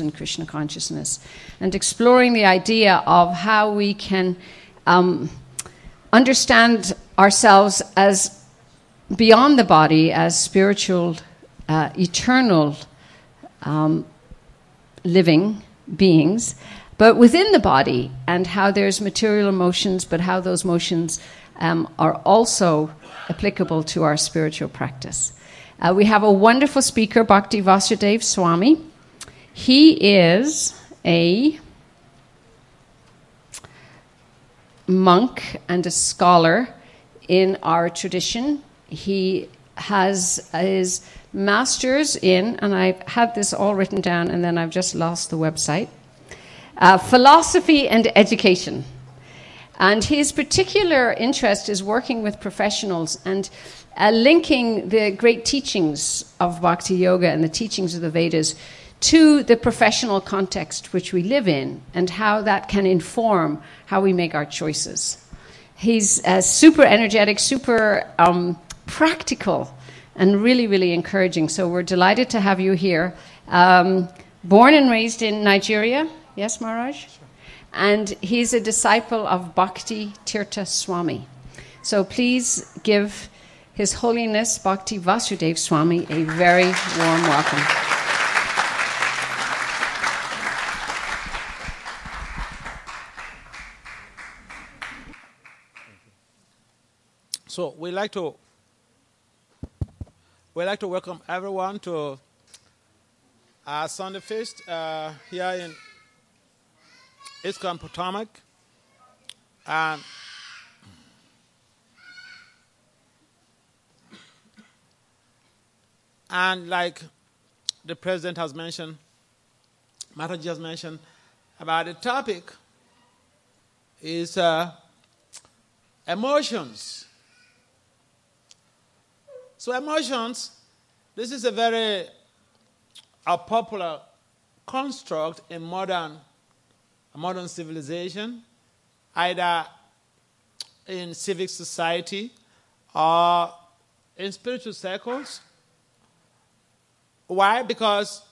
In Krishna consciousness, and exploring the idea of how we can um, understand ourselves as beyond the body, as spiritual, uh, eternal um, living beings, but within the body, and how there's material emotions, but how those motions um, are also applicable to our spiritual practice. Uh, we have a wonderful speaker, Bhakti Vasudev Swami. He is a monk and a scholar in our tradition. He has his master's in, and I've had this all written down and then I've just lost the website uh, philosophy and education. And his particular interest is working with professionals and uh, linking the great teachings of Bhakti Yoga and the teachings of the Vedas to the professional context which we live in and how that can inform how we make our choices. He's uh, super energetic, super um, practical, and really, really encouraging. So we're delighted to have you here. Um, born and raised in Nigeria, yes, Maharaj? Sure. And he's a disciple of Bhakti Tirtha Swami. So please give his Holiness Bhakti Vasudev Swami a very warm welcome. So we like to we like to welcome everyone to our Sunday feast uh, here in ISKCON Potomac, and And like the president has mentioned, Mataji has mentioned, about the topic is uh, emotions. So emotions, this is a very a popular construct in modern modern civilization, either in civic society or in spiritual circles. Why? Because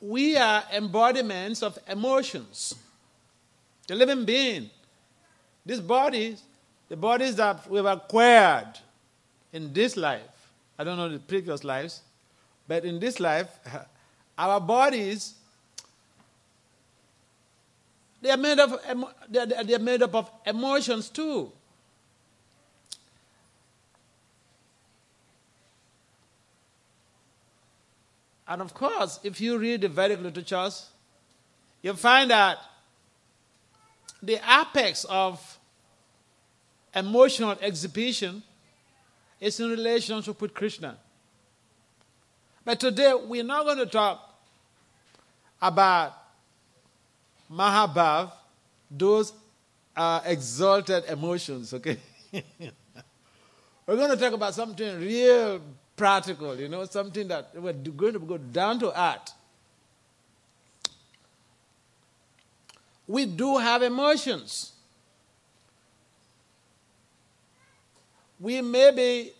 we are embodiments of emotions. The living being, these bodies, the bodies that we've acquired in this life, I don't know the previous lives, but in this life, our bodies, they are made, of, they are made up of emotions too. And of course, if you read the Vedic literatures, you find that the apex of emotional exhibition is in relationship with Krishna. But today we're not going to talk about Mahabhav, those uh, exalted emotions, okay? we're going to talk about something real practical, you know, something that we're going to go down to earth. We do have emotions. We may be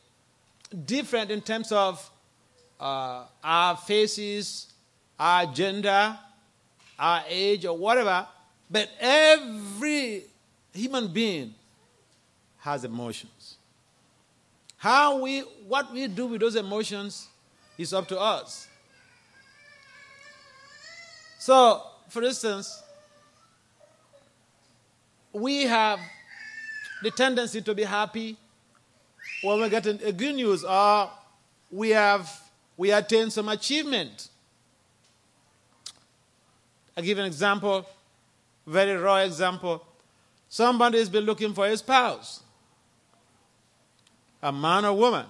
different in terms of uh, our faces, our gender, our age, or whatever, but every human being has emotions. How we, what we do with those emotions is up to us. So, for instance, we have the tendency to be happy when we get a uh, good news or we have we attain some achievement. I give an example, very raw example. Somebody has been looking for a spouse a man or woman.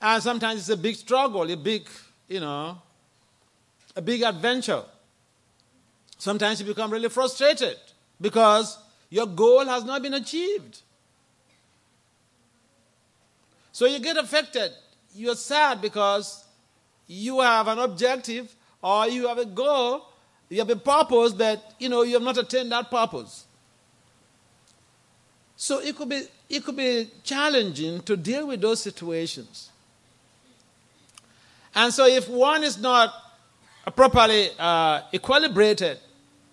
And sometimes it's a big struggle, a big, you know, a big adventure. Sometimes you become really frustrated because your goal has not been achieved. So you get affected. You're sad because you have an objective or you have a goal, you have a purpose, but you know you have not attained that purpose. So it could be it could be challenging to deal with those situations. And so if one is not properly uh, equilibrated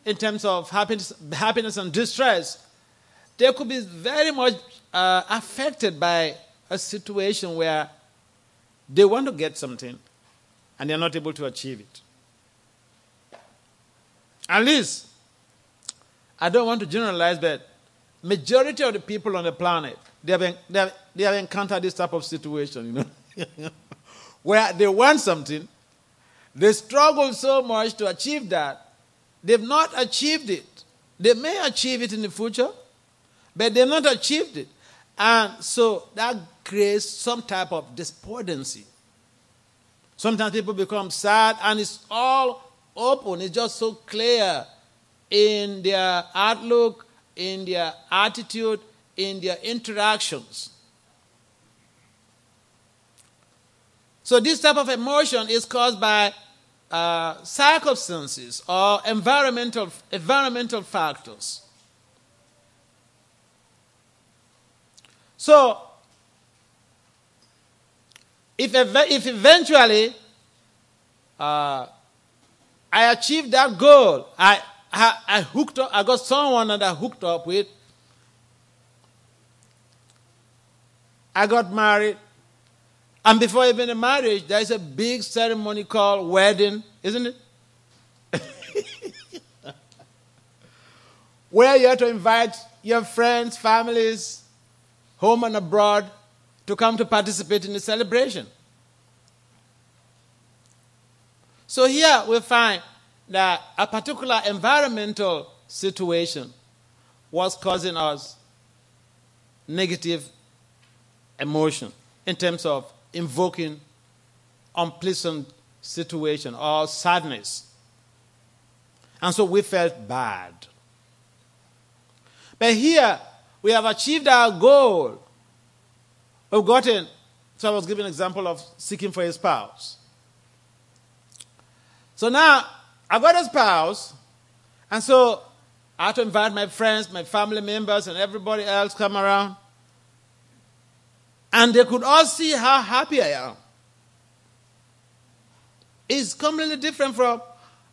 in terms of happiness, happiness and distress, they could be very much uh, affected by a situation where they want to get something and they're not able to achieve it. At least, I don't want to generalize, but majority of the people on the planet, they have, they have, they have encountered this type of situation, you know, where they want something, they struggle so much to achieve that, they've not achieved it. They may achieve it in the future, but they've not achieved it. And so that creates some type of despondency. Sometimes people become sad, and it's all open. It's just so clear in their outlook, in their attitude, in their interactions. So, this type of emotion is caused by uh, circumstances or environmental, environmental factors. So, if, if eventually uh, I achieved that goal, I, I, I hooked up, I got someone that I hooked up with, I got married, and before even the marriage, there is a big ceremony called wedding, isn't it? Where you have to invite your friends, families, home and abroad, to come to participate in the celebration. So here we find that a particular environmental situation was causing us negative emotion in terms of invoking unpleasant situation or sadness. And so we felt bad. But here we have achieved our goal. We've gotten, so I was giving an example of seeking for a spouse. So now I've got a spouse, and so I have to invite my friends, my family members, and everybody else come around. And they could all see how happy I am. It's completely different from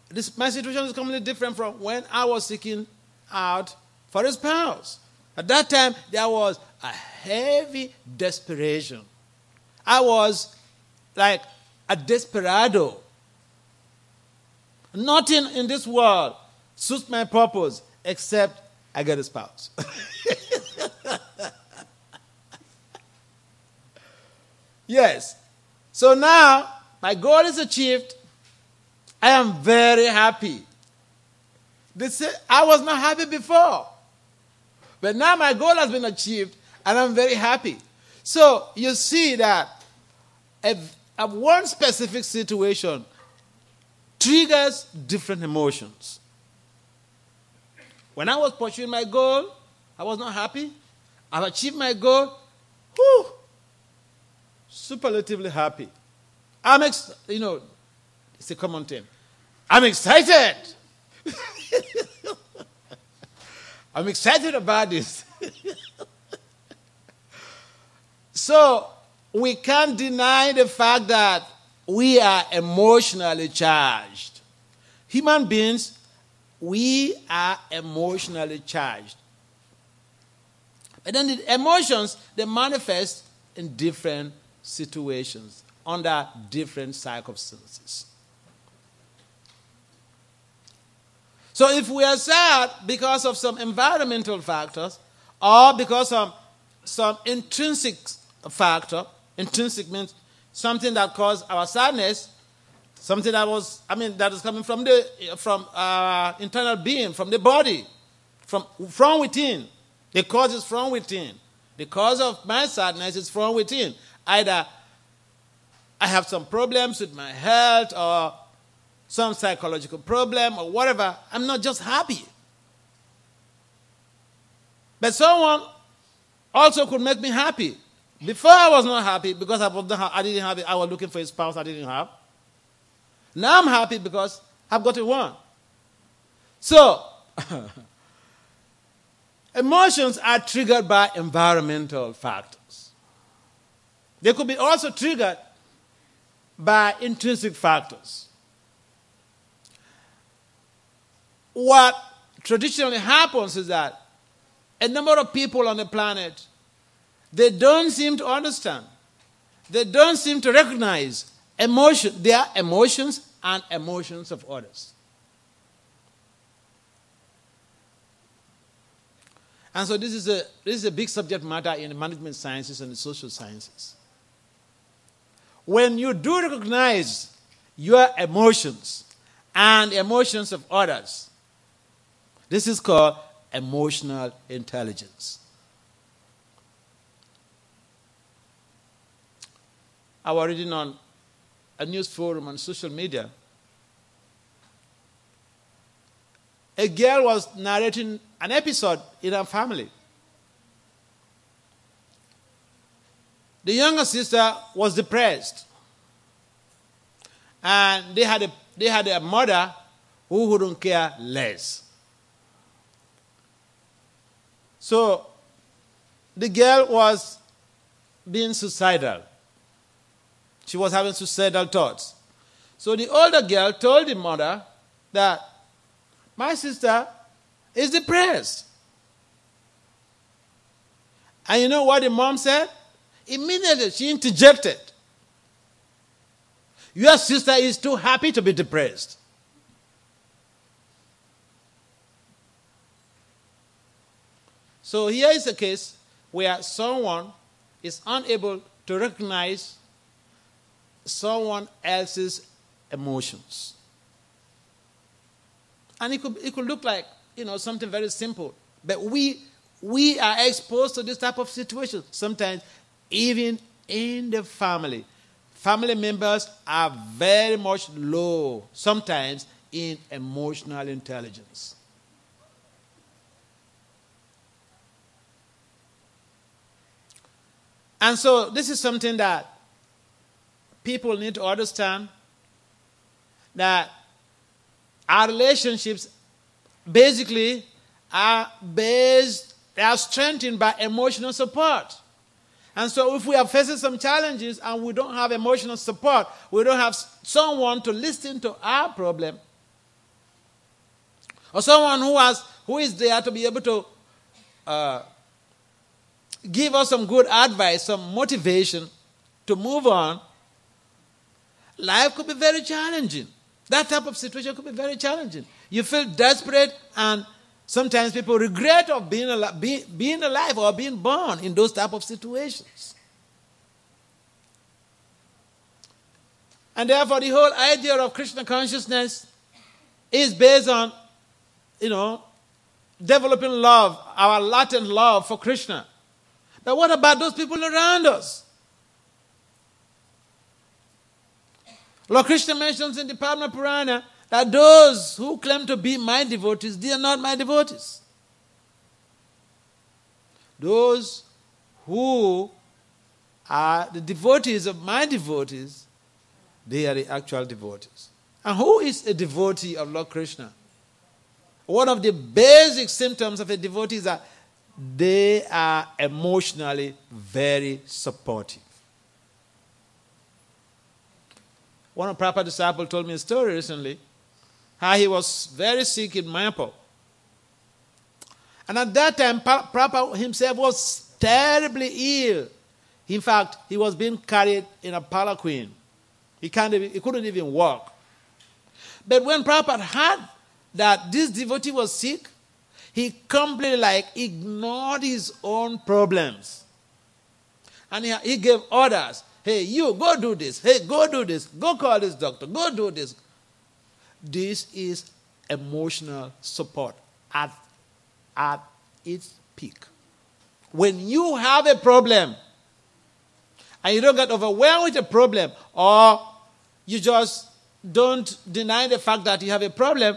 this, my situation is completely different from when I was seeking out for a spouse. At that time, there was a heavy desperation. I was like a desperado. Nothing in this world suits my purpose except I get a spouse. yes. So now my goal is achieved. I am very happy. They say I was not happy before. But now my goal has been achieved and I'm very happy. So you see that a, a one specific situation triggers different emotions. When I was pursuing my goal, I was not happy. I've achieved my goal. Whew, superlatively happy. I'm, ex- you know, it's a common term. I'm excited. I'm excited about this. so, we can't deny the fact that we are emotionally charged. Human beings, we are emotionally charged. But then the emotions, they manifest in different situations, under different circumstances. So if we are sad because of some environmental factors or because of some intrinsic factor, intrinsic means something that caused our sadness, something that was, I mean, that is coming from the from our internal being, from the body, from from within. The cause is from within. The cause of my sadness is from within. Either I have some problems with my health or some psychological problem or whatever, I'm not just happy. But someone also could make me happy. Before I was not happy because I, was not, I didn't have it. I was looking for a spouse I didn't have. Now I'm happy because I've got one. So, emotions are triggered by environmental factors. They could be also triggered by intrinsic factors. What traditionally happens is that a number of people on the planet they don't seem to understand. They don't seem to recognize emotion, their emotions and emotions of others. And so this is a this is a big subject matter in management sciences and the social sciences. When you do recognize your emotions and emotions of others, this is called emotional intelligence. I was reading on a news forum on social media. A girl was narrating an episode in her family. The younger sister was depressed. And they had a, they had a mother who wouldn't care less. So the girl was being suicidal. She was having suicidal thoughts. So the older girl told the mother that my sister is depressed. And you know what the mom said? Immediately she interjected. Your sister is too happy to be depressed. So here is a case where someone is unable to recognize someone else's emotions. And it could, it could look like, you know, something very simple. But we, we are exposed to this type of situation. Sometimes even in the family. Family members are very much low, sometimes in emotional intelligence. And so, this is something that people need to understand that our relationships basically are based, they are strengthened by emotional support. And so, if we are facing some challenges and we don't have emotional support, we don't have someone to listen to our problem, or someone who has who is there to be able to uh, give us some good advice, some motivation to move on, life could be very challenging. That type of situation could be very challenging. You feel desperate, and sometimes people regret of being being, being alive or being born in those type of situations. And therefore, the whole idea of Krishna consciousness is based on, you know, developing love, our latent love for Krishna. But what about those people around us? Lord Krishna mentions in the Padma Purana that those who claim to be my devotees, they are not my devotees. Those who are the devotees of my devotees, they are the actual devotees. And who is a devotee of Lord Krishna? One of the basic symptoms of a devotee is that they are emotionally very supportive. One of Prabhupada's disciples told me a story recently how he was very sick in Mayapur. And at that time, Prabhupada himself was terribly ill. In fact, he was being carried in a palanquin. He, can't even, he couldn't even walk. But when Prabhupada heard that this devotee was sick, he completely like ignored his own problems. And he, he gave orders Hey, you, go do this. Hey, go do this. Go call this doctor. Go do this. This is emotional support at, at its peak. When you have a problem and you don't get overwhelmed with a problem, or you just don't deny the fact that you have a problem,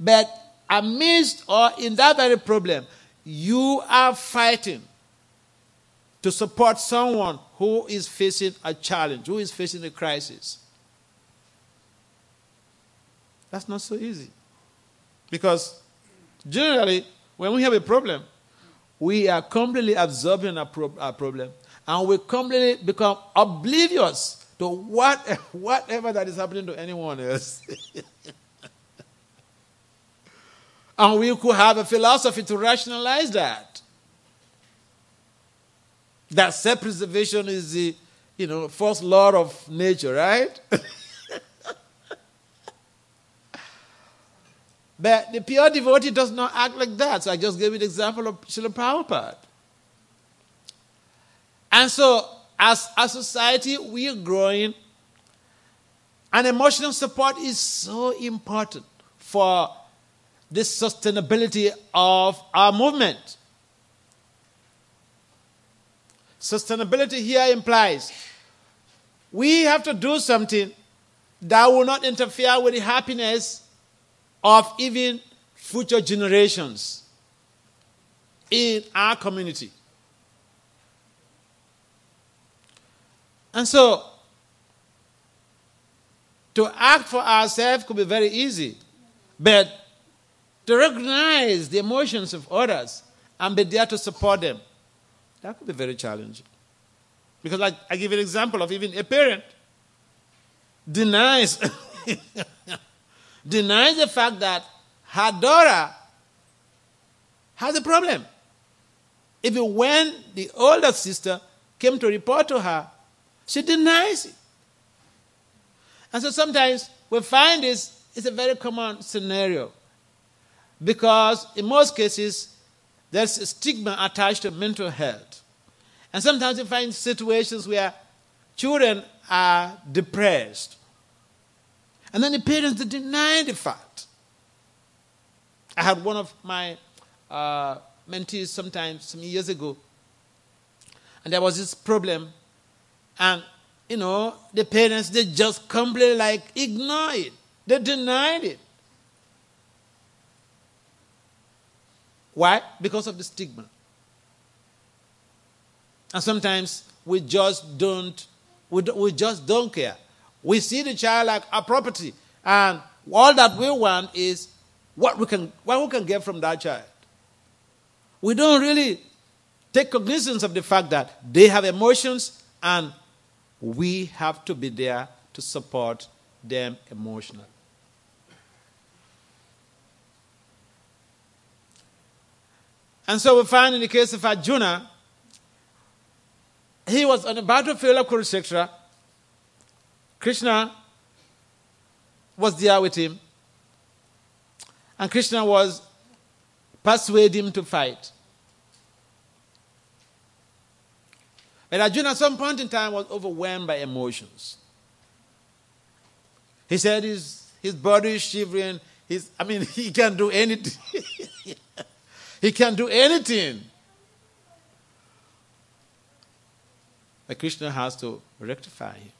but amidst or in that very problem, you are fighting to support someone who is facing a challenge, who is facing a crisis. That's not so easy. Because generally, when we have a problem, we are completely absorbing our, pro- our problem and we completely become oblivious to what, whatever that is happening to anyone else. and we could have a philosophy to rationalize that. That self preservation is the you know, first law of nature, right? but the pure devotee does not act like that. So I just gave you the example of Srila Prabhupada. And so, as a society, we are growing, and emotional support is so important for the sustainability of our movement. Sustainability here implies we have to do something that will not interfere with the happiness of even future generations in our community. And so, to act for ourselves could be very easy, but to recognize the emotions of others and be there to support them that could be very challenging. Because I, I give an example of even a parent denies denies the fact that her daughter has a problem. Even when the older sister came to report to her, she denies it. And so sometimes we find this is a very common scenario. Because in most cases, there's a stigma attached to mental health. And sometimes you find situations where children are depressed. And then the parents deny the fact. I had one of my uh, mentees sometimes, some years ago, and there was this problem. And, you know, the parents, they just completely like ignore it. They denied it. Why? Because of the stigma. And sometimes we just don't, we, we just don't care. We see the child like a property, and all that we want is what we can, what we can get from that child. We don't really take cognizance of the fact that they have emotions, and we have to be there to support them emotionally. And so we find in the case of Arjuna, he was on the battlefield of Kurukshetra. Krishna was there with him. And Krishna was persuading him to fight. But Arjuna, at some point in time, was overwhelmed by emotions. He said his, his body is shivering. His, I mean, he can't do anything. He can do anything. But Krishna has to rectify him.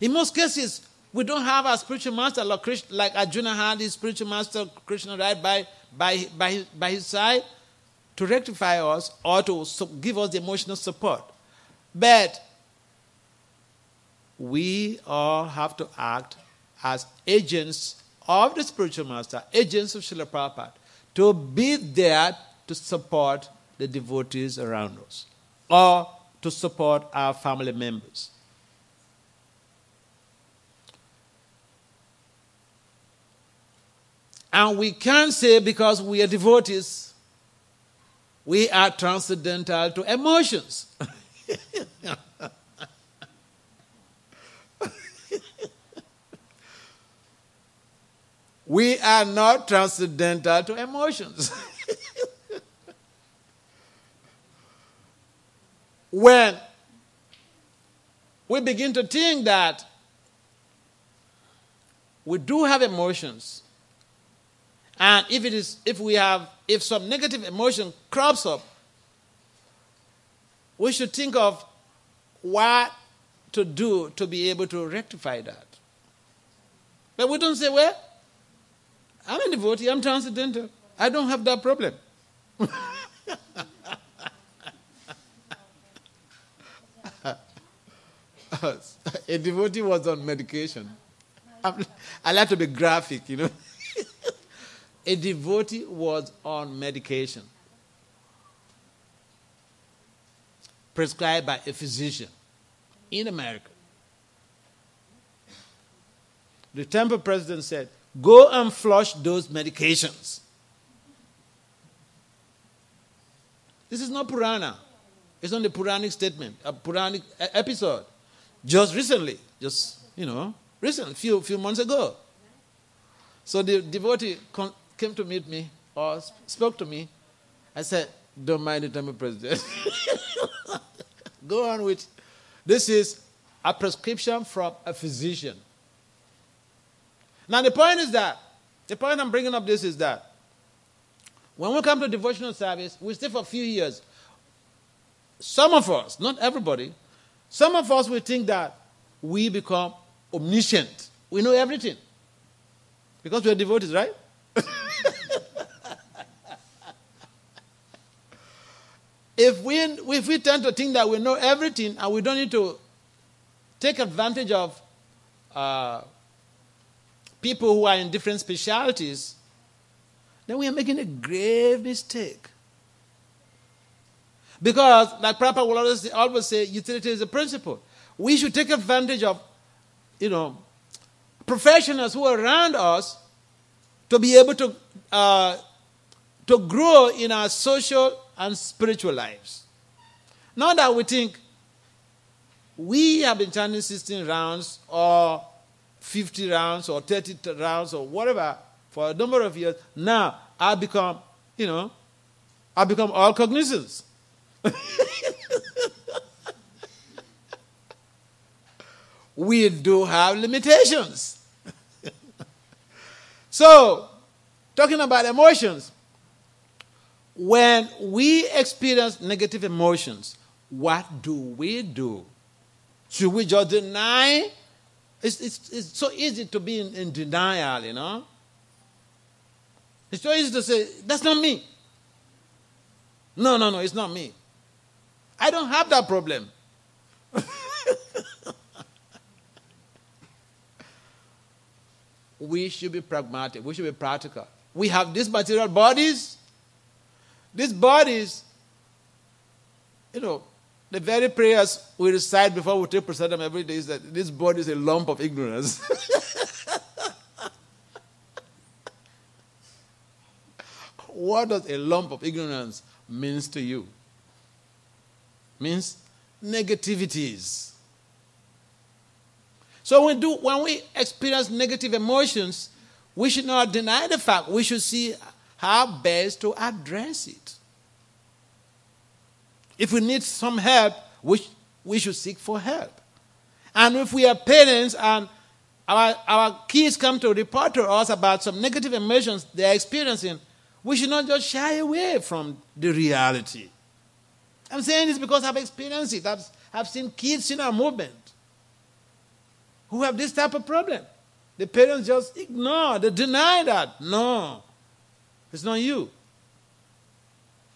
In most cases, we don't have a spiritual master like, Krishna, like Arjuna had his spiritual master, Krishna, right by, by, by, his, by his side to rectify us or to give us the emotional support. But we all have to act as agents of the spiritual master, agents of Srila Prabhupada to be there to support the devotees around us or to support our family members. And we can't say because we are devotees, we are transcendental to emotions. We are not transcendental to emotions. when we begin to think that we do have emotions, and if it is if we have if some negative emotion crops up, we should think of what to do to be able to rectify that. But we don't say, well, I'm a devotee, I'm transcendental. I don't have that problem. a devotee was on medication. I like to be graphic, you know. a devotee was on medication prescribed by a physician in America. The temple president said, Go and flush those medications. This is not Purana. It's not a Puranic statement, a Puranic episode. Just recently, just, you know, recently, few few months ago. So the devotee came to meet me or spoke to me. I said, "Don't mind the temple president. Go on with. This is a prescription from a physician. Now the point is that the point I'm bringing up this is that when we come to devotional service, we stay for a few years. Some of us, not everybody, some of us will think that we become omniscient. We know everything. Because we are devoted, right? if, we, if we tend to think that we know everything and we don't need to take advantage of uh, people who are in different specialities, then we are making a grave mistake. Because, like Prabhupada will always, always say, utility is a principle. We should take advantage of, you know, professionals who are around us to be able to, uh, to grow in our social and spiritual lives. Not that we think we have been chanting 16 rounds or 50 rounds or 30 rounds or whatever for a number of years. Now I become, you know, I become all cognizance. we do have limitations. so, talking about emotions, when we experience negative emotions, what do we do? Should we just deny? It's, it's, it's so easy to be in, in denial, you know? It's so easy to say, that's not me. No, no, no, it's not me. I don't have that problem. we should be pragmatic. We should be practical. We have these material bodies. These bodies, you know, the very prayers we recite before we take prasadam every day is that this body is a lump of ignorance. what does a lump of ignorance means to you? means negativities. So when, do, when we experience negative emotions, we should not deny the fact. We should see how best to address it. If we need some help, we, we should seek for help. And if we are parents and our, our kids come to report to us about some negative emotions they're experiencing, we should not just shy away from the reality. I'm saying this because I've experienced it. I've, I've seen kids in our movement who have this type of problem. The parents just ignore, they deny that. No, it's not you.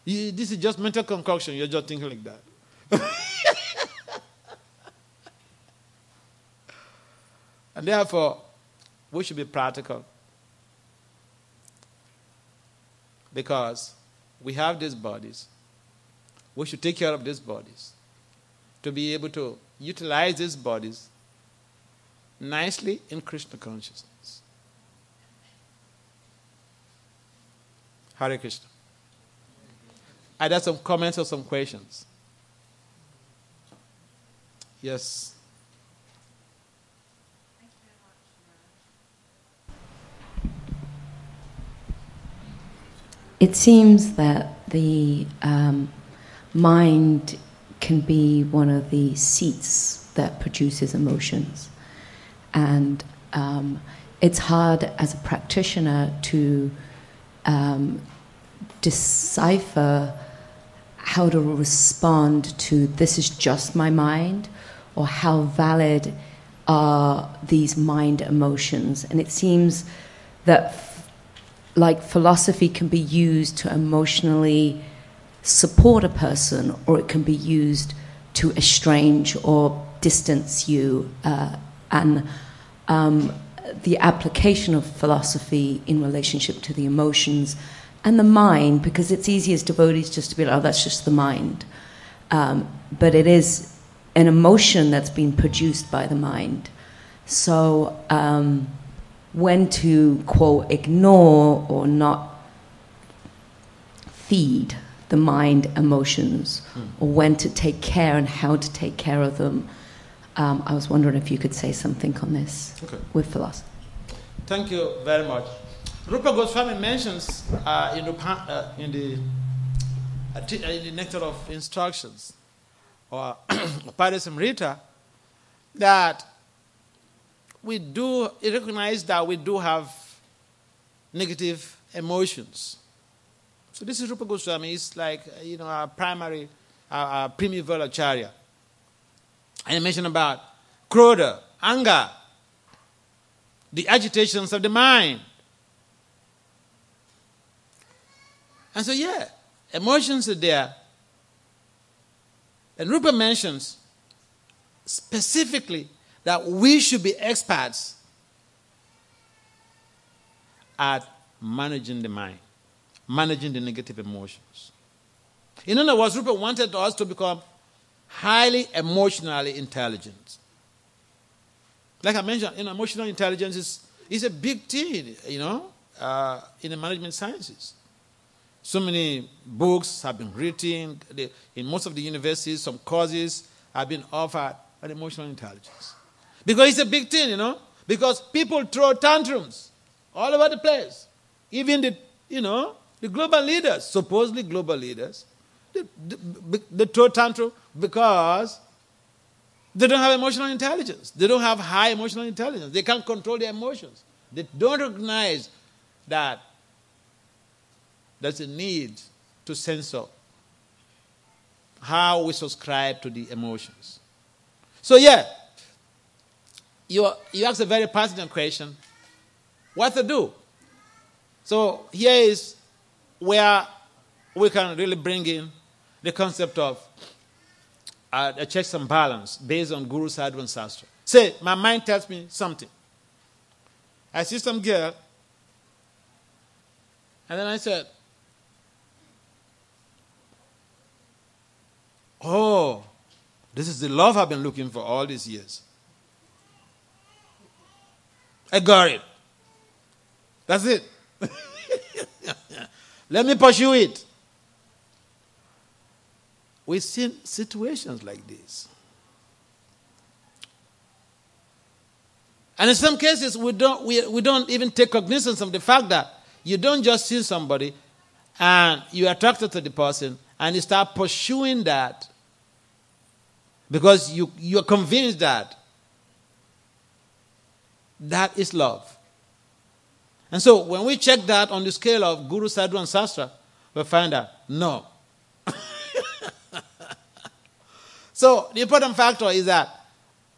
This is just mental concoction. You're just thinking like that. and therefore, we should be practical. Because we have these bodies we should take care of these bodies to be able to utilize these bodies nicely in Krishna consciousness. Hare Krishna. I have some comments or some questions. Yes. It seems that the um, mind can be one of the seats that produces emotions. And um, it's hard as a practitioner to um, decipher how to respond to this is just my mind or how valid are these mind emotions. And it seems that, like, philosophy can be used to emotionally support a person, or it can be used to estrange or distance you. Uh, and um, the application of philosophy in relationship to the emotions and the mind, because it's easy as devotees just to be like, oh, that's just the mind. Um, but it is an emotion that's been produced by the mind. So, um, when to, quote, ignore or not feed the mind emotions, mm. or when to take care and how to take care of them. Um, I was wondering if you could say something on this okay. with philosophy. Thank you very much. Rupa Goswami mentions uh, in, the, uh, in, the, uh, in the Nectar of Instructions or Upadeshamrita that we do recognize that we do have negative emotions. So this is Rupa Goswami. He's like, you know, our primary, our, our primeval acharya. And he mentioned about krodha, anger, the agitations of the mind. And so, yeah, emotions are there. And Rupa mentions specifically that we should be experts at managing the mind, managing the negative emotions. In other words, Rupa wanted us to become highly emotionally intelligent. Like I mentioned, you know, emotional intelligence is, is a big thing, you know, uh, in the management sciences. So many books have been written. In most of the universities, some courses have been offered on emotional intelligence. Because it's a big thing, you know, because people throw tantrums all over the place. Even the, you know, the global leaders, supposedly global leaders, they, they, they throw tantrum because they don't have emotional intelligence. They don't have high emotional intelligence. They can't control their emotions. They don't recognize that there's a need to censor how we subscribe to the emotions. So, yeah, you, you ask a very pertinent question what to do? So, here is where we can really bring in the concept of uh, a check and balance based on Guru Sadhu and Sastra. Say, my mind tells me something. I see some girl, and then I said, Oh, this is the love I've been looking for all these years. I got it. That's it. Let me pursue it. We've seen situations like this. And in some cases, we don't, we, we don't even take cognizance of the fact that you don't just see somebody and you're attracted to the person and you start pursuing that because you, you're convinced that that is love. And so when we check that on the scale of Guru, Sadhu, and Sastra, we find that no. so the important factor is that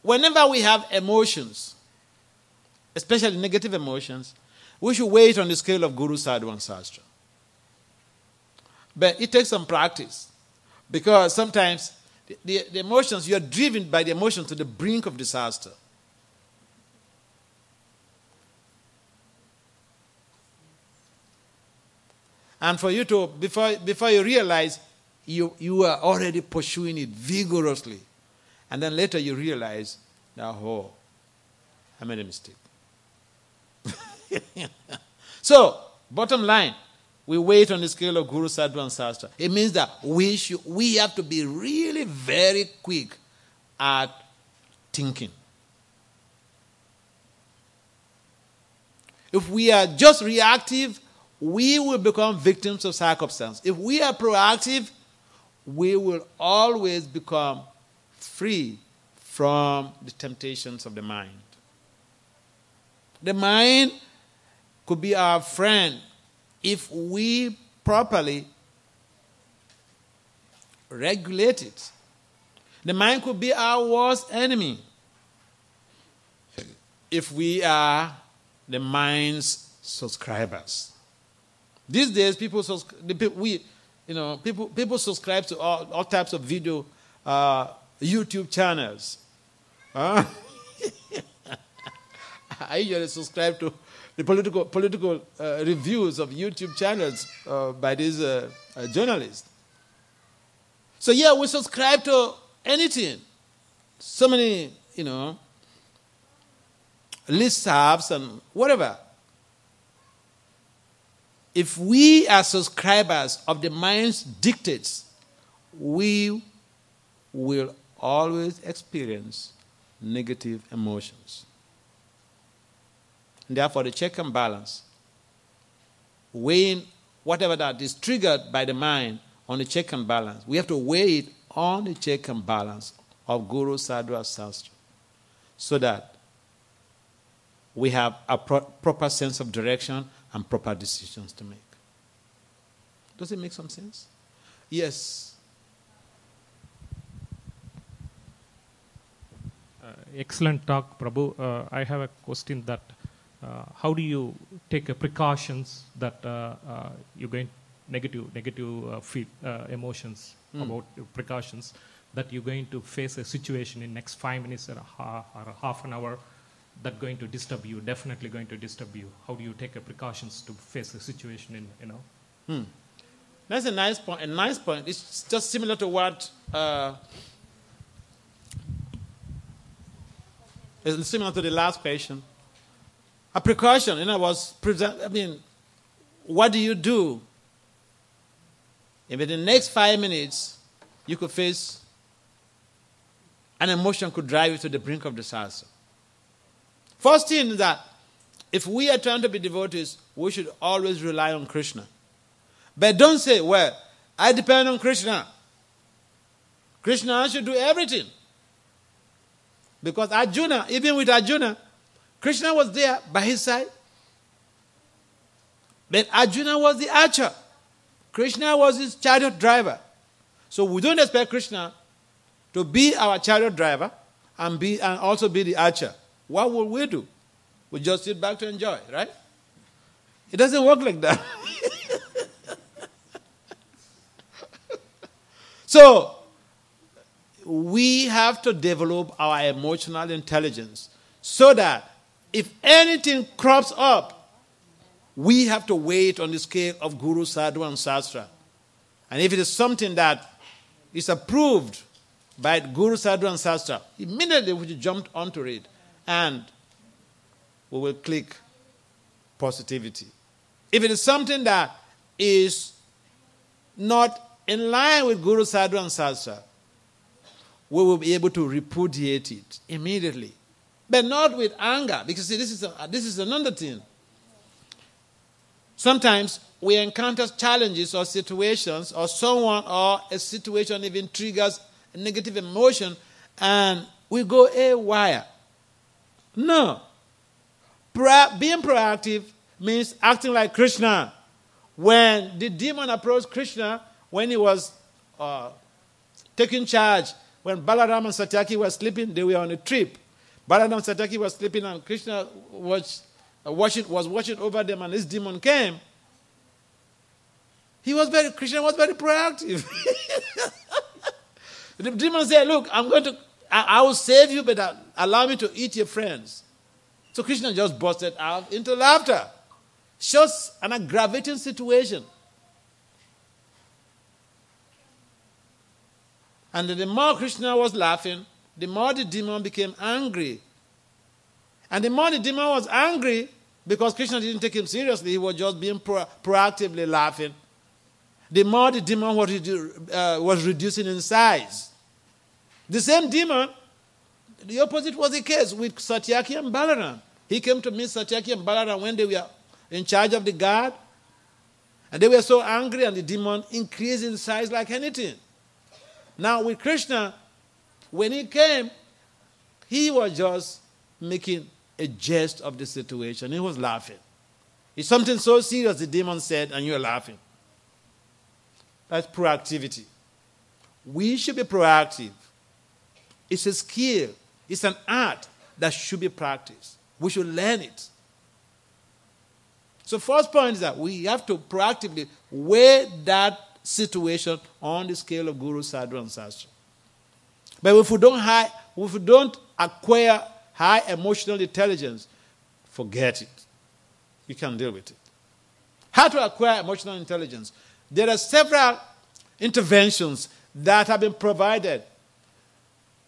whenever we have emotions, especially negative emotions, we should wait on the scale of Guru, Sadhu, and Sastra. But it takes some practice because sometimes the, the, the emotions, you're driven by the emotions to the brink of disaster. And for you to, before, before you realize, you, you are already pursuing it vigorously. And then later you realize, now, oh, I made a mistake. so, bottom line, we wait on the scale of Guru, Sadhu, and Sastra. It means that we, should, we have to be really very quick at thinking. If we are just reactive, we will become victims of circumstance. If we are proactive, we will always become free from the temptations of the mind. The mind could be our friend if we properly regulate it. The mind could be our worst enemy. if we are the mind's subscribers. These days, people, we, you know, people, people subscribe to all, all types of video uh, YouTube channels. Huh? I usually subscribe to the political, political uh, reviews of YouTube channels uh, by these uh, uh, journalists. So, yeah, we subscribe to anything. So many, you know, listservs and whatever. If we are subscribers of the mind's dictates, we will always experience negative emotions. And therefore, the check and balance, weighing whatever that is triggered by the mind on the check and balance, we have to weigh it on the check and balance of Guru Sadhu Sastra so that we have a pro- proper sense of direction and proper decisions to make. Does it make some sense? Yes. Uh, excellent talk, Prabhu. Uh, I have a question that how do you take precautions that uh, uh, you're going negative negative feel, emotions mm. about precautions that you're going to face a situation in next five minutes or, a half, or a half an hour that going to disturb you, definitely going to disturb you? How do you take precautions to face a situation in, you know? Hmm. That's a nice point. A nice point. It's just similar to what uh, it's similar to the last question. A precaution, you know, was present. I mean, what do you do if in the next five minutes you could face an emotion could drive you to the brink of disaster? First thing is that if we are trying to be devotees, we should always rely on Krishna. But don't say, well, I depend on Krishna. Krishna should do everything. Because Arjuna, even with Arjuna, Krishna was there by his side. But Arjuna was the archer. Krishna was his chariot driver. So we don't expect Krishna to be our chariot driver and, be, and also be the archer. What will we do? We just sit back to enjoy, right? It doesn't work like that. so, we have to develop our emotional intelligence so that if anything crops up, we have to wait on the scale of Guru, Sadhu, and Sastra. And if it is something that is approved by Guru, Sadhu, and Sastra, immediately we jump onto it and we will click positivity. If it is something that is not in line with Guru Sadhu and Sastra, we will be able to repudiate it immediately. But not with anger, because see, this, is a, this is another thing. Sometimes we encounter challenges or situations, or someone or a situation even triggers a negative emotion, and we go haywire. No. Pro- being proactive means acting like Krishna. When the demon approached Krishna, when he was uh, taking charge, when Balaram and Satyaki were sleeping, they were on a trip. Balaram and Satyaki were sleeping, and Krishna was, uh, watching, was watching over them, and this demon came. He was very, Krishna was very proactive. the demon said, Look, I'm going to I, I will save you, but allow me to eat your friends. So Krishna just busted out into laughter. Shows an aggravating situation. And the more Krishna was laughing, the more the demon became angry. And the more the demon was angry, because Krishna didn't take him seriously, he was just being pro- proactively laughing. The more the demon was, redu- uh, was reducing in size. The same demon, the opposite was the case with Satyaki and Balaram. He came to meet Satyaki and Balaram when they were in charge of the guard. And they were so angry, and the demon increased in size like anything. Now, with Krishna, when he came, he was just making a jest of the situation. He was laughing. It's something so serious, the demon said, and you're laughing. That's proactivity. We should be proactive. It's a skill, it's an art that should be practiced. We should learn it. So, first point is that we have to proactively weigh that situation on the scale of Guru, Sadhu, and Sastra. But if we don't, if we don't acquire high emotional intelligence, forget it. You can't deal with it. How to acquire emotional intelligence? There are several interventions that have been provided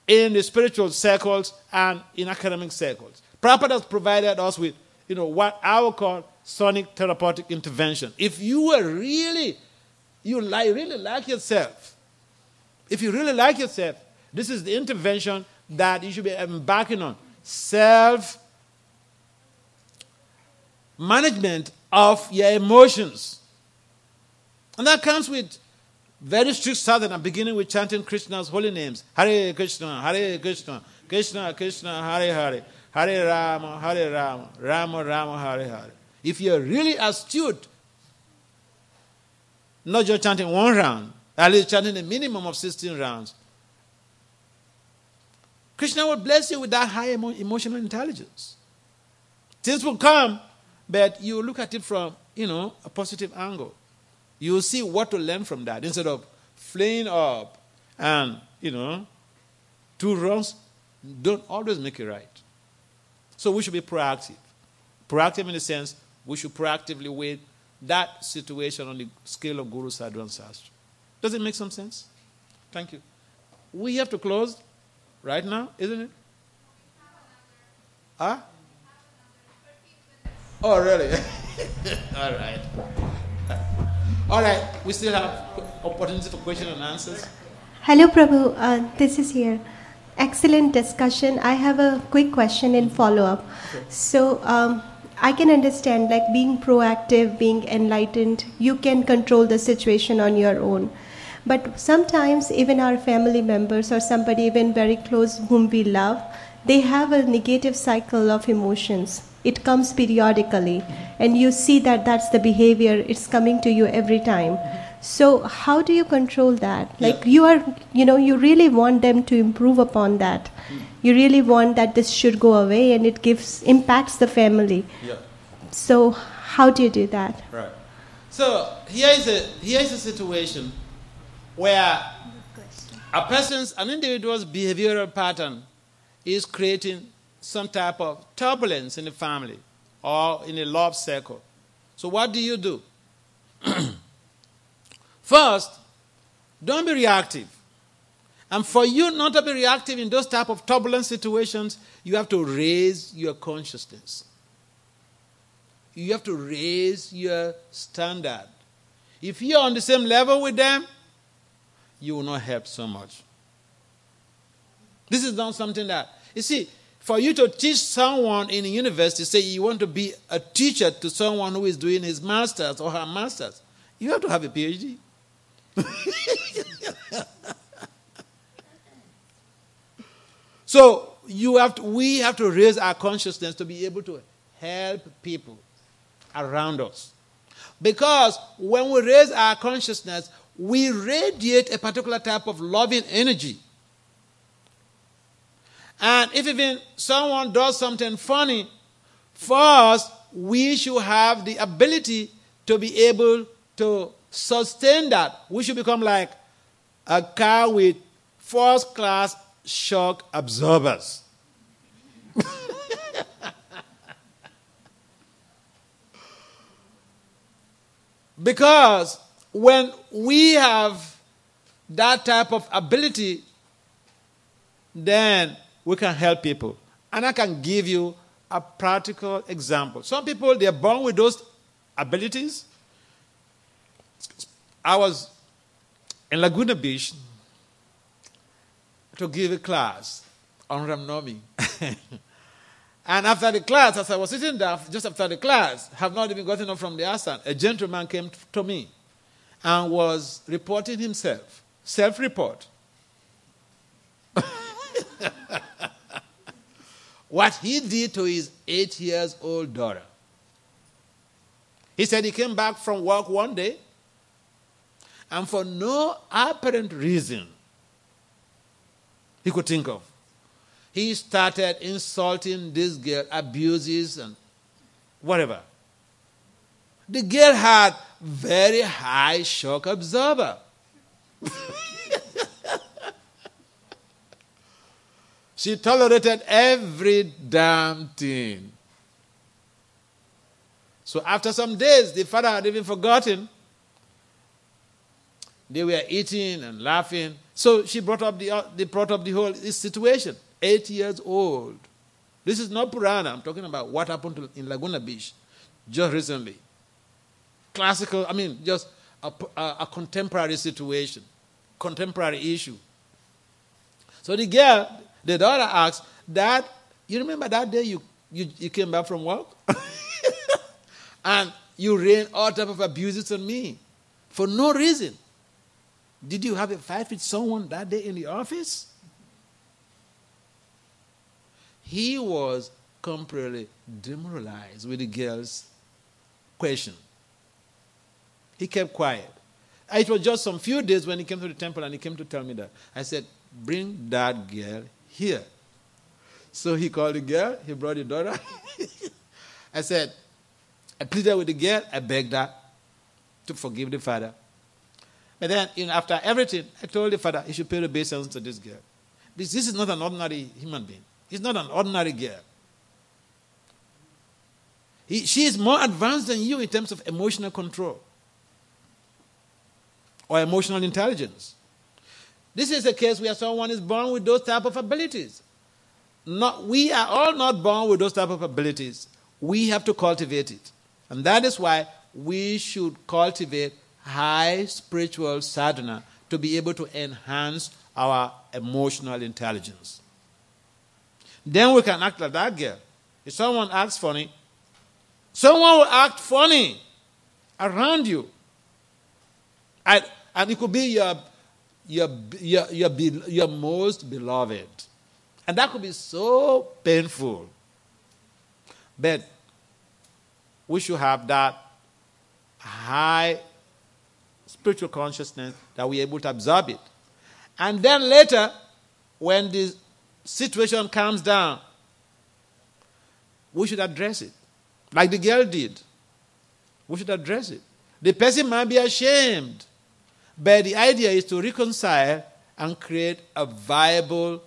in the spiritual circles and in academic circles. Prabhupada has provided us with, you know, what I would call sonic therapeutic intervention. If you are really, you like, really like yourself, if you really like yourself, this is the intervention that you should be embarking on. Self management of your emotions. And that comes with very strict sadhana, beginning with chanting Krishna's holy names. Hare Krishna, Hare Krishna, Krishna Krishna, Hare Hare, Hare Rama, Hare Rama, Rama Rama, Hare Hare. If you're really astute, not just chanting one round, at least chanting a minimum of 16 rounds, Krishna will bless you with that high emo- emotional intelligence. Things will come, but you look at it from, you know, a positive angle. You will see what to learn from that instead of flaying up and, you know, two wrongs don't always make it right. So we should be proactive. Proactive in the sense we should proactively weigh that situation on the scale of Guru Sadhu and Sastra. Does it make some sense? Thank you. We have to close right now, isn't it? Huh? Oh, really? All right. All right. We still have opportunity for question and answers. Hello, Prabhu. Uh, this is here. Excellent discussion. I have a quick question in follow up. So, um, I can understand like being proactive, being enlightened, you can control the situation on your own. But sometimes, even our family members or somebody even very close whom we love, they have a negative cycle of emotions. It comes periodically, and you see that that's the behavior, it's coming to you every time. So, how do you control that? Like, you are, you know, you really want them to improve upon that. Hmm. You really want that this should go away and it gives, impacts the family. Yeah. So, how do you do that? Right. So here is a here is a situation where a person's an individual's behavioral pattern is creating some type of turbulence in the family or in a love circle. So what do you do? First, don't be reactive. And for you not to be reactive in those type of turbulent situations, you have to raise your consciousness. You have to raise your standard. If you're on the same level with them, you will not help so much. This is not something that, you see, for you to teach someone in a university, say you want to be a teacher to someone who is doing his master's or her master's, you have to have a PhD. so you have to, we have to raise our consciousness to be able to help people around us. Because when we raise our consciousness, we radiate a particular type of loving energy. And if even someone does something funny, first we should have the ability to be able to sustain that. We should become like a car with first class shock absorbers. because when we have that type of ability, then we can help people. And I can give you a practical example. Some people, they're born with those abilities. I was in Laguna Beach to give a class on Ramnavami. and after the class, as I was sitting there, just after the class, have not even gotten up from the asana, a gentleman came to me and was reporting himself, self report. what he did to his eight years old daughter. He said he came back from work one day and for no apparent reason he could think of, he started insulting this girl, abuses and whatever. The girl had very high shock absorber. she tolerated every damn thing. So after some days, the father had even forgotten. They were eating and laughing. So she brought up the, uh, they brought up the whole situation. Eight years old. This is not Purana. I'm talking about what happened to, in Laguna Beach just recently. Classical, I mean, just a, a, a contemporary situation, contemporary issue. So the girl, the daughter asks, Dad, you remember that day you, you, you came back from work? and you rain all type of abuses on me for no reason. Did you have a fight with someone that day in the office? He was completely demoralized with the girl's question. He kept quiet. It was just some few days when he came to the temple and he came to tell me that. I said, Bring that girl here. So he called the girl, he brought the daughter. I said, I pleaded with the girl, I begged her to forgive the father. But then, you know, after everything, I told the father he should pay obeisance to this girl. Because this is not an ordinary human being. He's not an ordinary girl. He, she is more advanced than you in terms of emotional control or emotional intelligence. This is a case where someone is born with those type of abilities. Not, we are all not born with those type of abilities. We have to cultivate it. And that is why we should cultivate high spiritual sadhana to be able to enhance our emotional intelligence. Then we can act like that girl. If someone acts funny, someone will act funny around you. I, and it could be your, your, your, your, your most beloved. And that could be so painful. But we should have that high spiritual consciousness that we're able to absorb it. And then later, when the situation calms down, we should address it. Like the girl did. We should address it. The person might be ashamed, but the idea is to reconcile and create a viable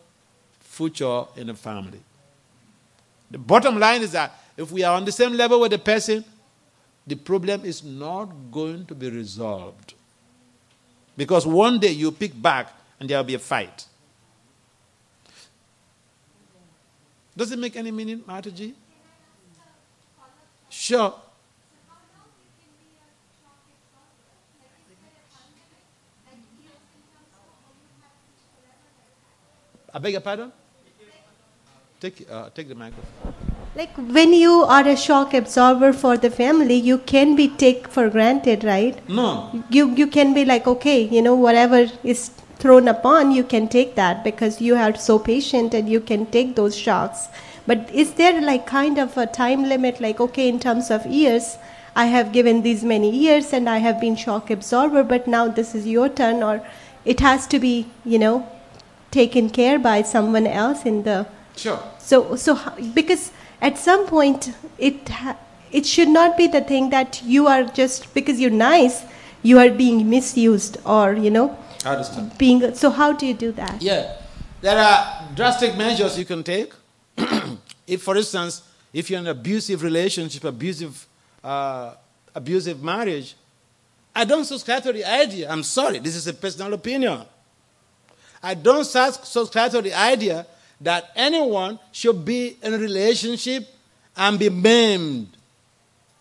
future in the family. The bottom line is that if we are on the same level with the person, the problem is not going to be resolved. Because one day you pick back and there will be a fight. Does it make any meaning, Mataji? Sure. I beg your pardon? Take, uh, take the microphone. Like when you are a shock absorber for the family, you can be take for granted, right? No. You you can be like, okay, you know, whatever is thrown upon, you can take that because you are so patient and you can take those shocks. But is there like kind of a time limit, like okay, in terms of years, I have given these many years and I have been shock absorber, but now this is your turn, or it has to be, you know, taken care by someone else in the. Sure. So so because at some point it it should not be the thing that you are just because you're nice you are being misused or you know I understand. being so how do you do that Yeah. There are drastic measures you can take. if, for instance, if you're in an abusive relationship, abusive, uh, abusive marriage, I don't subscribe to the idea. I'm sorry, this is a personal opinion. I don't subscribe to the idea that anyone should be in a relationship and be maimed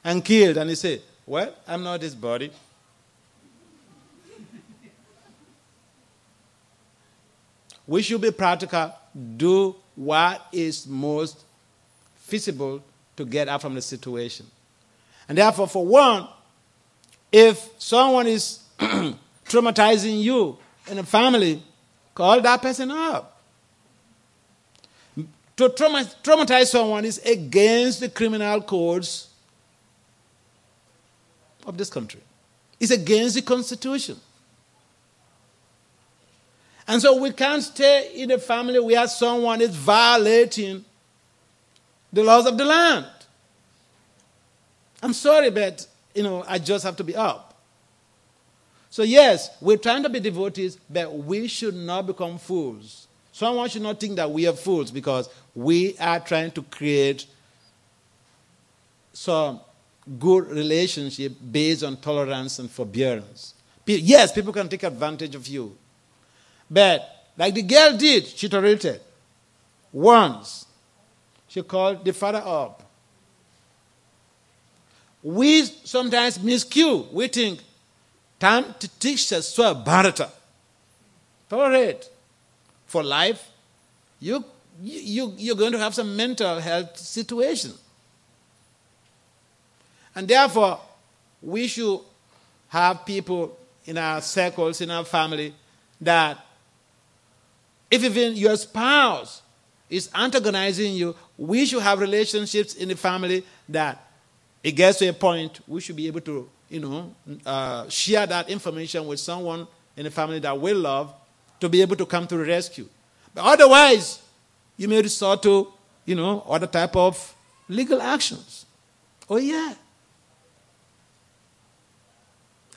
and killed. And he say, Well, I'm not his body. we should be practical, do what is most feasible to get out from the situation. And therefore, for one, if someone is traumatizing you in a family, call that person up. To trauma- traumatize someone is against the criminal codes of this country, it's against the Constitution. And so we can't stay in a family where someone is violating the laws of the land. I'm sorry, but you know, I just have to be up. So yes, we're trying to be devotees, but we should not become fools. Someone should not think that we are fools because we are trying to create some good relationship based on tolerance and forbearance. Yes, people can take advantage of you. But like the girl did, she tolerated. Once, she called the father up. We sometimes miscue. We think, time to teach us to a barata. Tolerate. For life, you, you, you're going to have some mental health situation. And therefore, we should have people in our circles, in our family, that if even your spouse is antagonizing you, we should have relationships in the family that it gets to a point we should be able to, you know, uh, share that information with someone in the family that we love to be able to come to the rescue. But otherwise, you may resort to, you know, other type of legal actions. Oh yeah.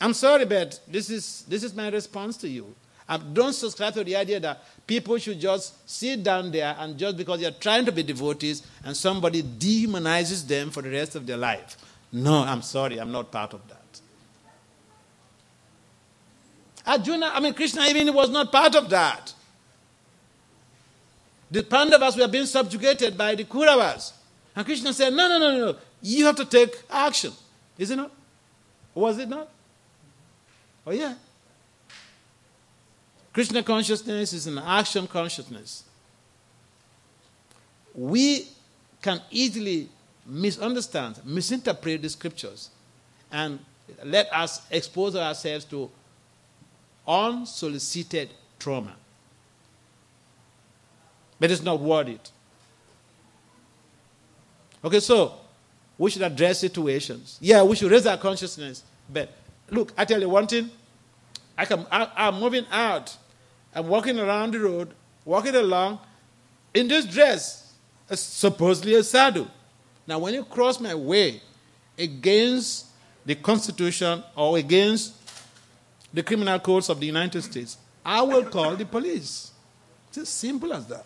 I'm sorry, but this is, this is my response to you. I don't subscribe to the idea that people should just sit down there and just because they're trying to be devotees and somebody dehumanizes them for the rest of their life. No, I'm sorry, I'm not part of that. Arjuna, I mean, Krishna even was not part of that. The Pandavas were being subjugated by the Kauravas. And Krishna said, No, no, no, no, you have to take action. Is it not? Was it not? Oh, yeah. Krishna consciousness is an action consciousness. We can easily misunderstand, misinterpret the scriptures, and let us expose ourselves to unsolicited trauma. But it's not worth it. Okay, so we should address situations. Yeah, we should raise our consciousness, but Look, I tell you one thing. I can, I, I'm moving out. I'm walking around the road, walking along in this dress, supposedly a sadhu. Now, when you cross my way against the Constitution or against the criminal codes of the United States, I will call the police. It's as simple as that.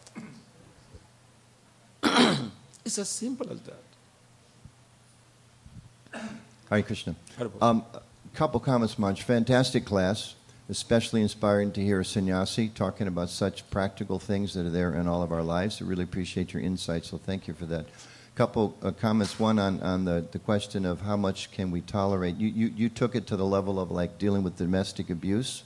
it's as simple as that. Hare Krishna. Um, couple comments, Maharaj. Fantastic class, especially inspiring to hear a sannyasi talking about such practical things that are there in all of our lives. I really appreciate your insight, so thank you for that. Couple uh, comments. One on, on the, the question of how much can we tolerate. You, you, you took it to the level of like dealing with domestic abuse.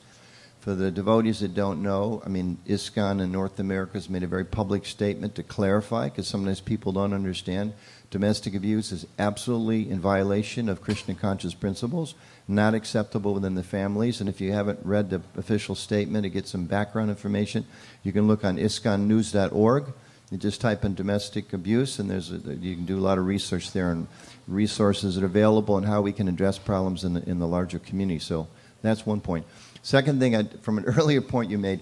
For the devotees that don't know, I mean, ISKCON in North America has made a very public statement to clarify because sometimes people don't understand. Domestic abuse is absolutely in violation of Krishna conscious principles not acceptable within the families. And if you haven't read the official statement to get some background information, you can look on iskconnews.org. You just type in domestic abuse, and there's a, you can do a lot of research there and resources that are available and how we can address problems in the, in the larger community. So that's one point. Second thing, I, from an earlier point you made,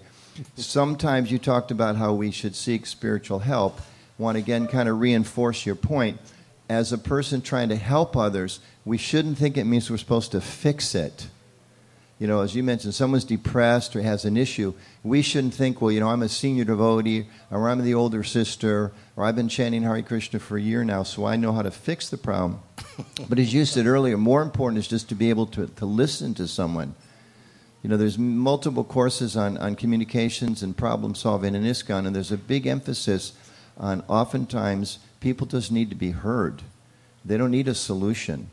sometimes you talked about how we should seek spiritual help. Want again kind of reinforce your point. As a person trying to help others, we shouldn't think it means we're supposed to fix it. You know, as you mentioned, someone's depressed or has an issue. We shouldn't think, well, you know, I'm a senior devotee, or I'm the older sister, or I've been chanting Hare Krishna for a year now, so I know how to fix the problem. but as you said earlier, more important is just to be able to, to listen to someone. You know, there's multiple courses on, on communications and problem solving in ISKCON, and there's a big emphasis on oftentimes people just need to be heard. They don't need a solution.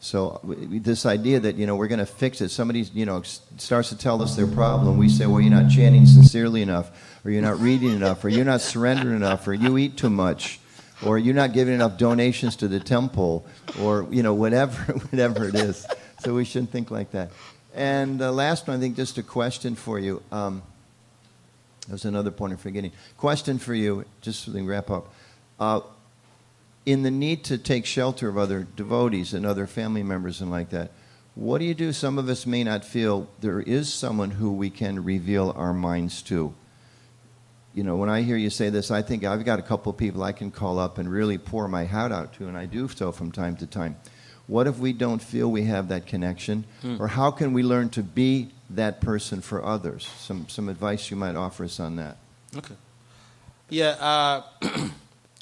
So this idea that you know we're going to fix it, somebody you know starts to tell us their problem, we say, well, you're not chanting sincerely enough, or you're not reading enough, or you're not surrendering enough, or you eat too much, or you're not giving enough donations to the temple, or you know whatever whatever it is. So we shouldn't think like that. And the last one, I think, just a question for you. Um, there's another point I'm forgetting. Question for you, just so we wrap up. Uh, in the need to take shelter of other devotees and other family members and like that, What do you do? Some of us may not feel there is someone who we can reveal our minds to. You know, when I hear you say this, I think I've got a couple of people I can call up and really pour my heart out to, and I do so from time to time. What if we don't feel we have that connection? Or how can we learn to be that person for others? Some, some advice you might offer us on that. Okay. Yeah, uh,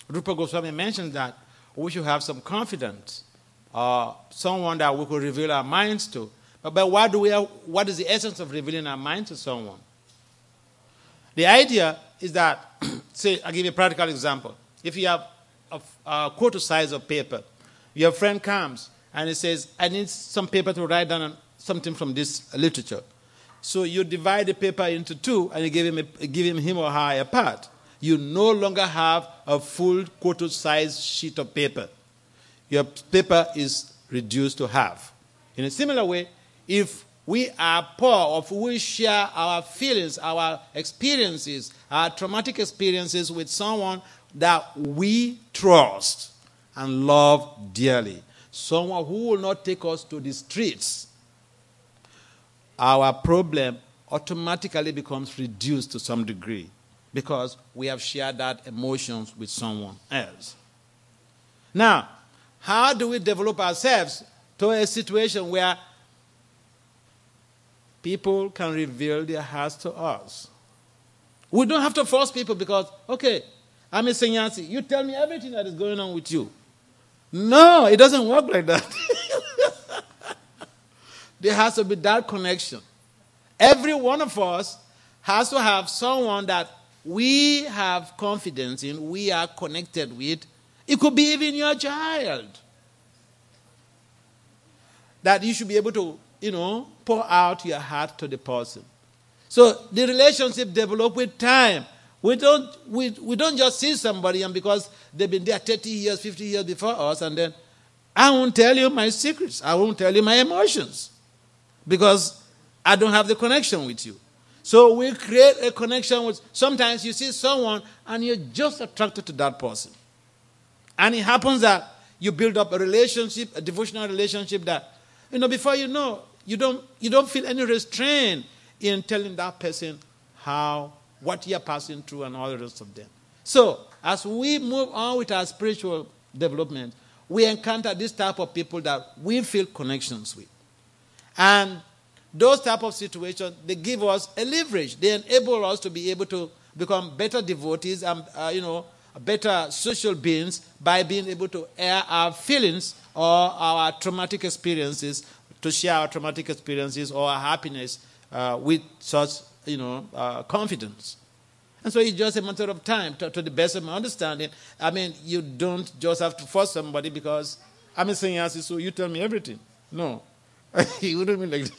Rupa Goswami mentioned that we should have some confidence, uh, someone that we could reveal our minds to. But, but what, do we have, what is the essence of revealing our minds to someone? The idea is that, say, I'll give you a practical example. If you have a, a quarter size of paper, your friend comes and he says, I need some paper to write down something from this literature. So you divide the paper into two and you give him, a, give him him or her a part. You no longer have a full quarter size sheet of paper. Your paper is reduced to half. In a similar way, if we are poor, if we share our feelings, our experiences, our traumatic experiences with someone that we trust and love dearly, someone who will not take us to the streets, our problem automatically becomes reduced to some degree because we have shared that emotions with someone else. Now, how do we develop ourselves to a situation where people can reveal their hearts to us? We don't have to force people because, okay, I'm a Sannyasi. You tell me everything that is going on with you. No, it doesn't work like that. there has to be that connection. Every one of us has to have someone that we have confidence in, we are connected with. It could be even your child. That you should be able to, you know, pour out your heart to the person. So the relationship develop with time. We don't, we, we don't just see somebody and because they've been there 30 years, 50 years before us, and then I won't tell you my secrets. I won't tell you my emotions because I don't have the connection with you. So we create a connection with, sometimes you see someone and you're just attracted to that person. And it happens that you build up a relationship, a devotional relationship that, you know, before you know, you don't, you don't feel any restraint in telling that person how, what you're passing through and all the rest of them. So, as we move on with our spiritual development, we encounter this type of people that we feel connections with. And those type of situations, they give us a leverage. They enable us to be able to become better devotees and, uh, you know, better social beings by being able to air our feelings or our traumatic experiences, to share our traumatic experiences or our happiness uh, with such, you know, uh, confidence. And so it's just a matter of time, to, to, the best of my understanding. I mean, you don't just have to force somebody because I'm a senior, so you tell me everything. No he would have been like,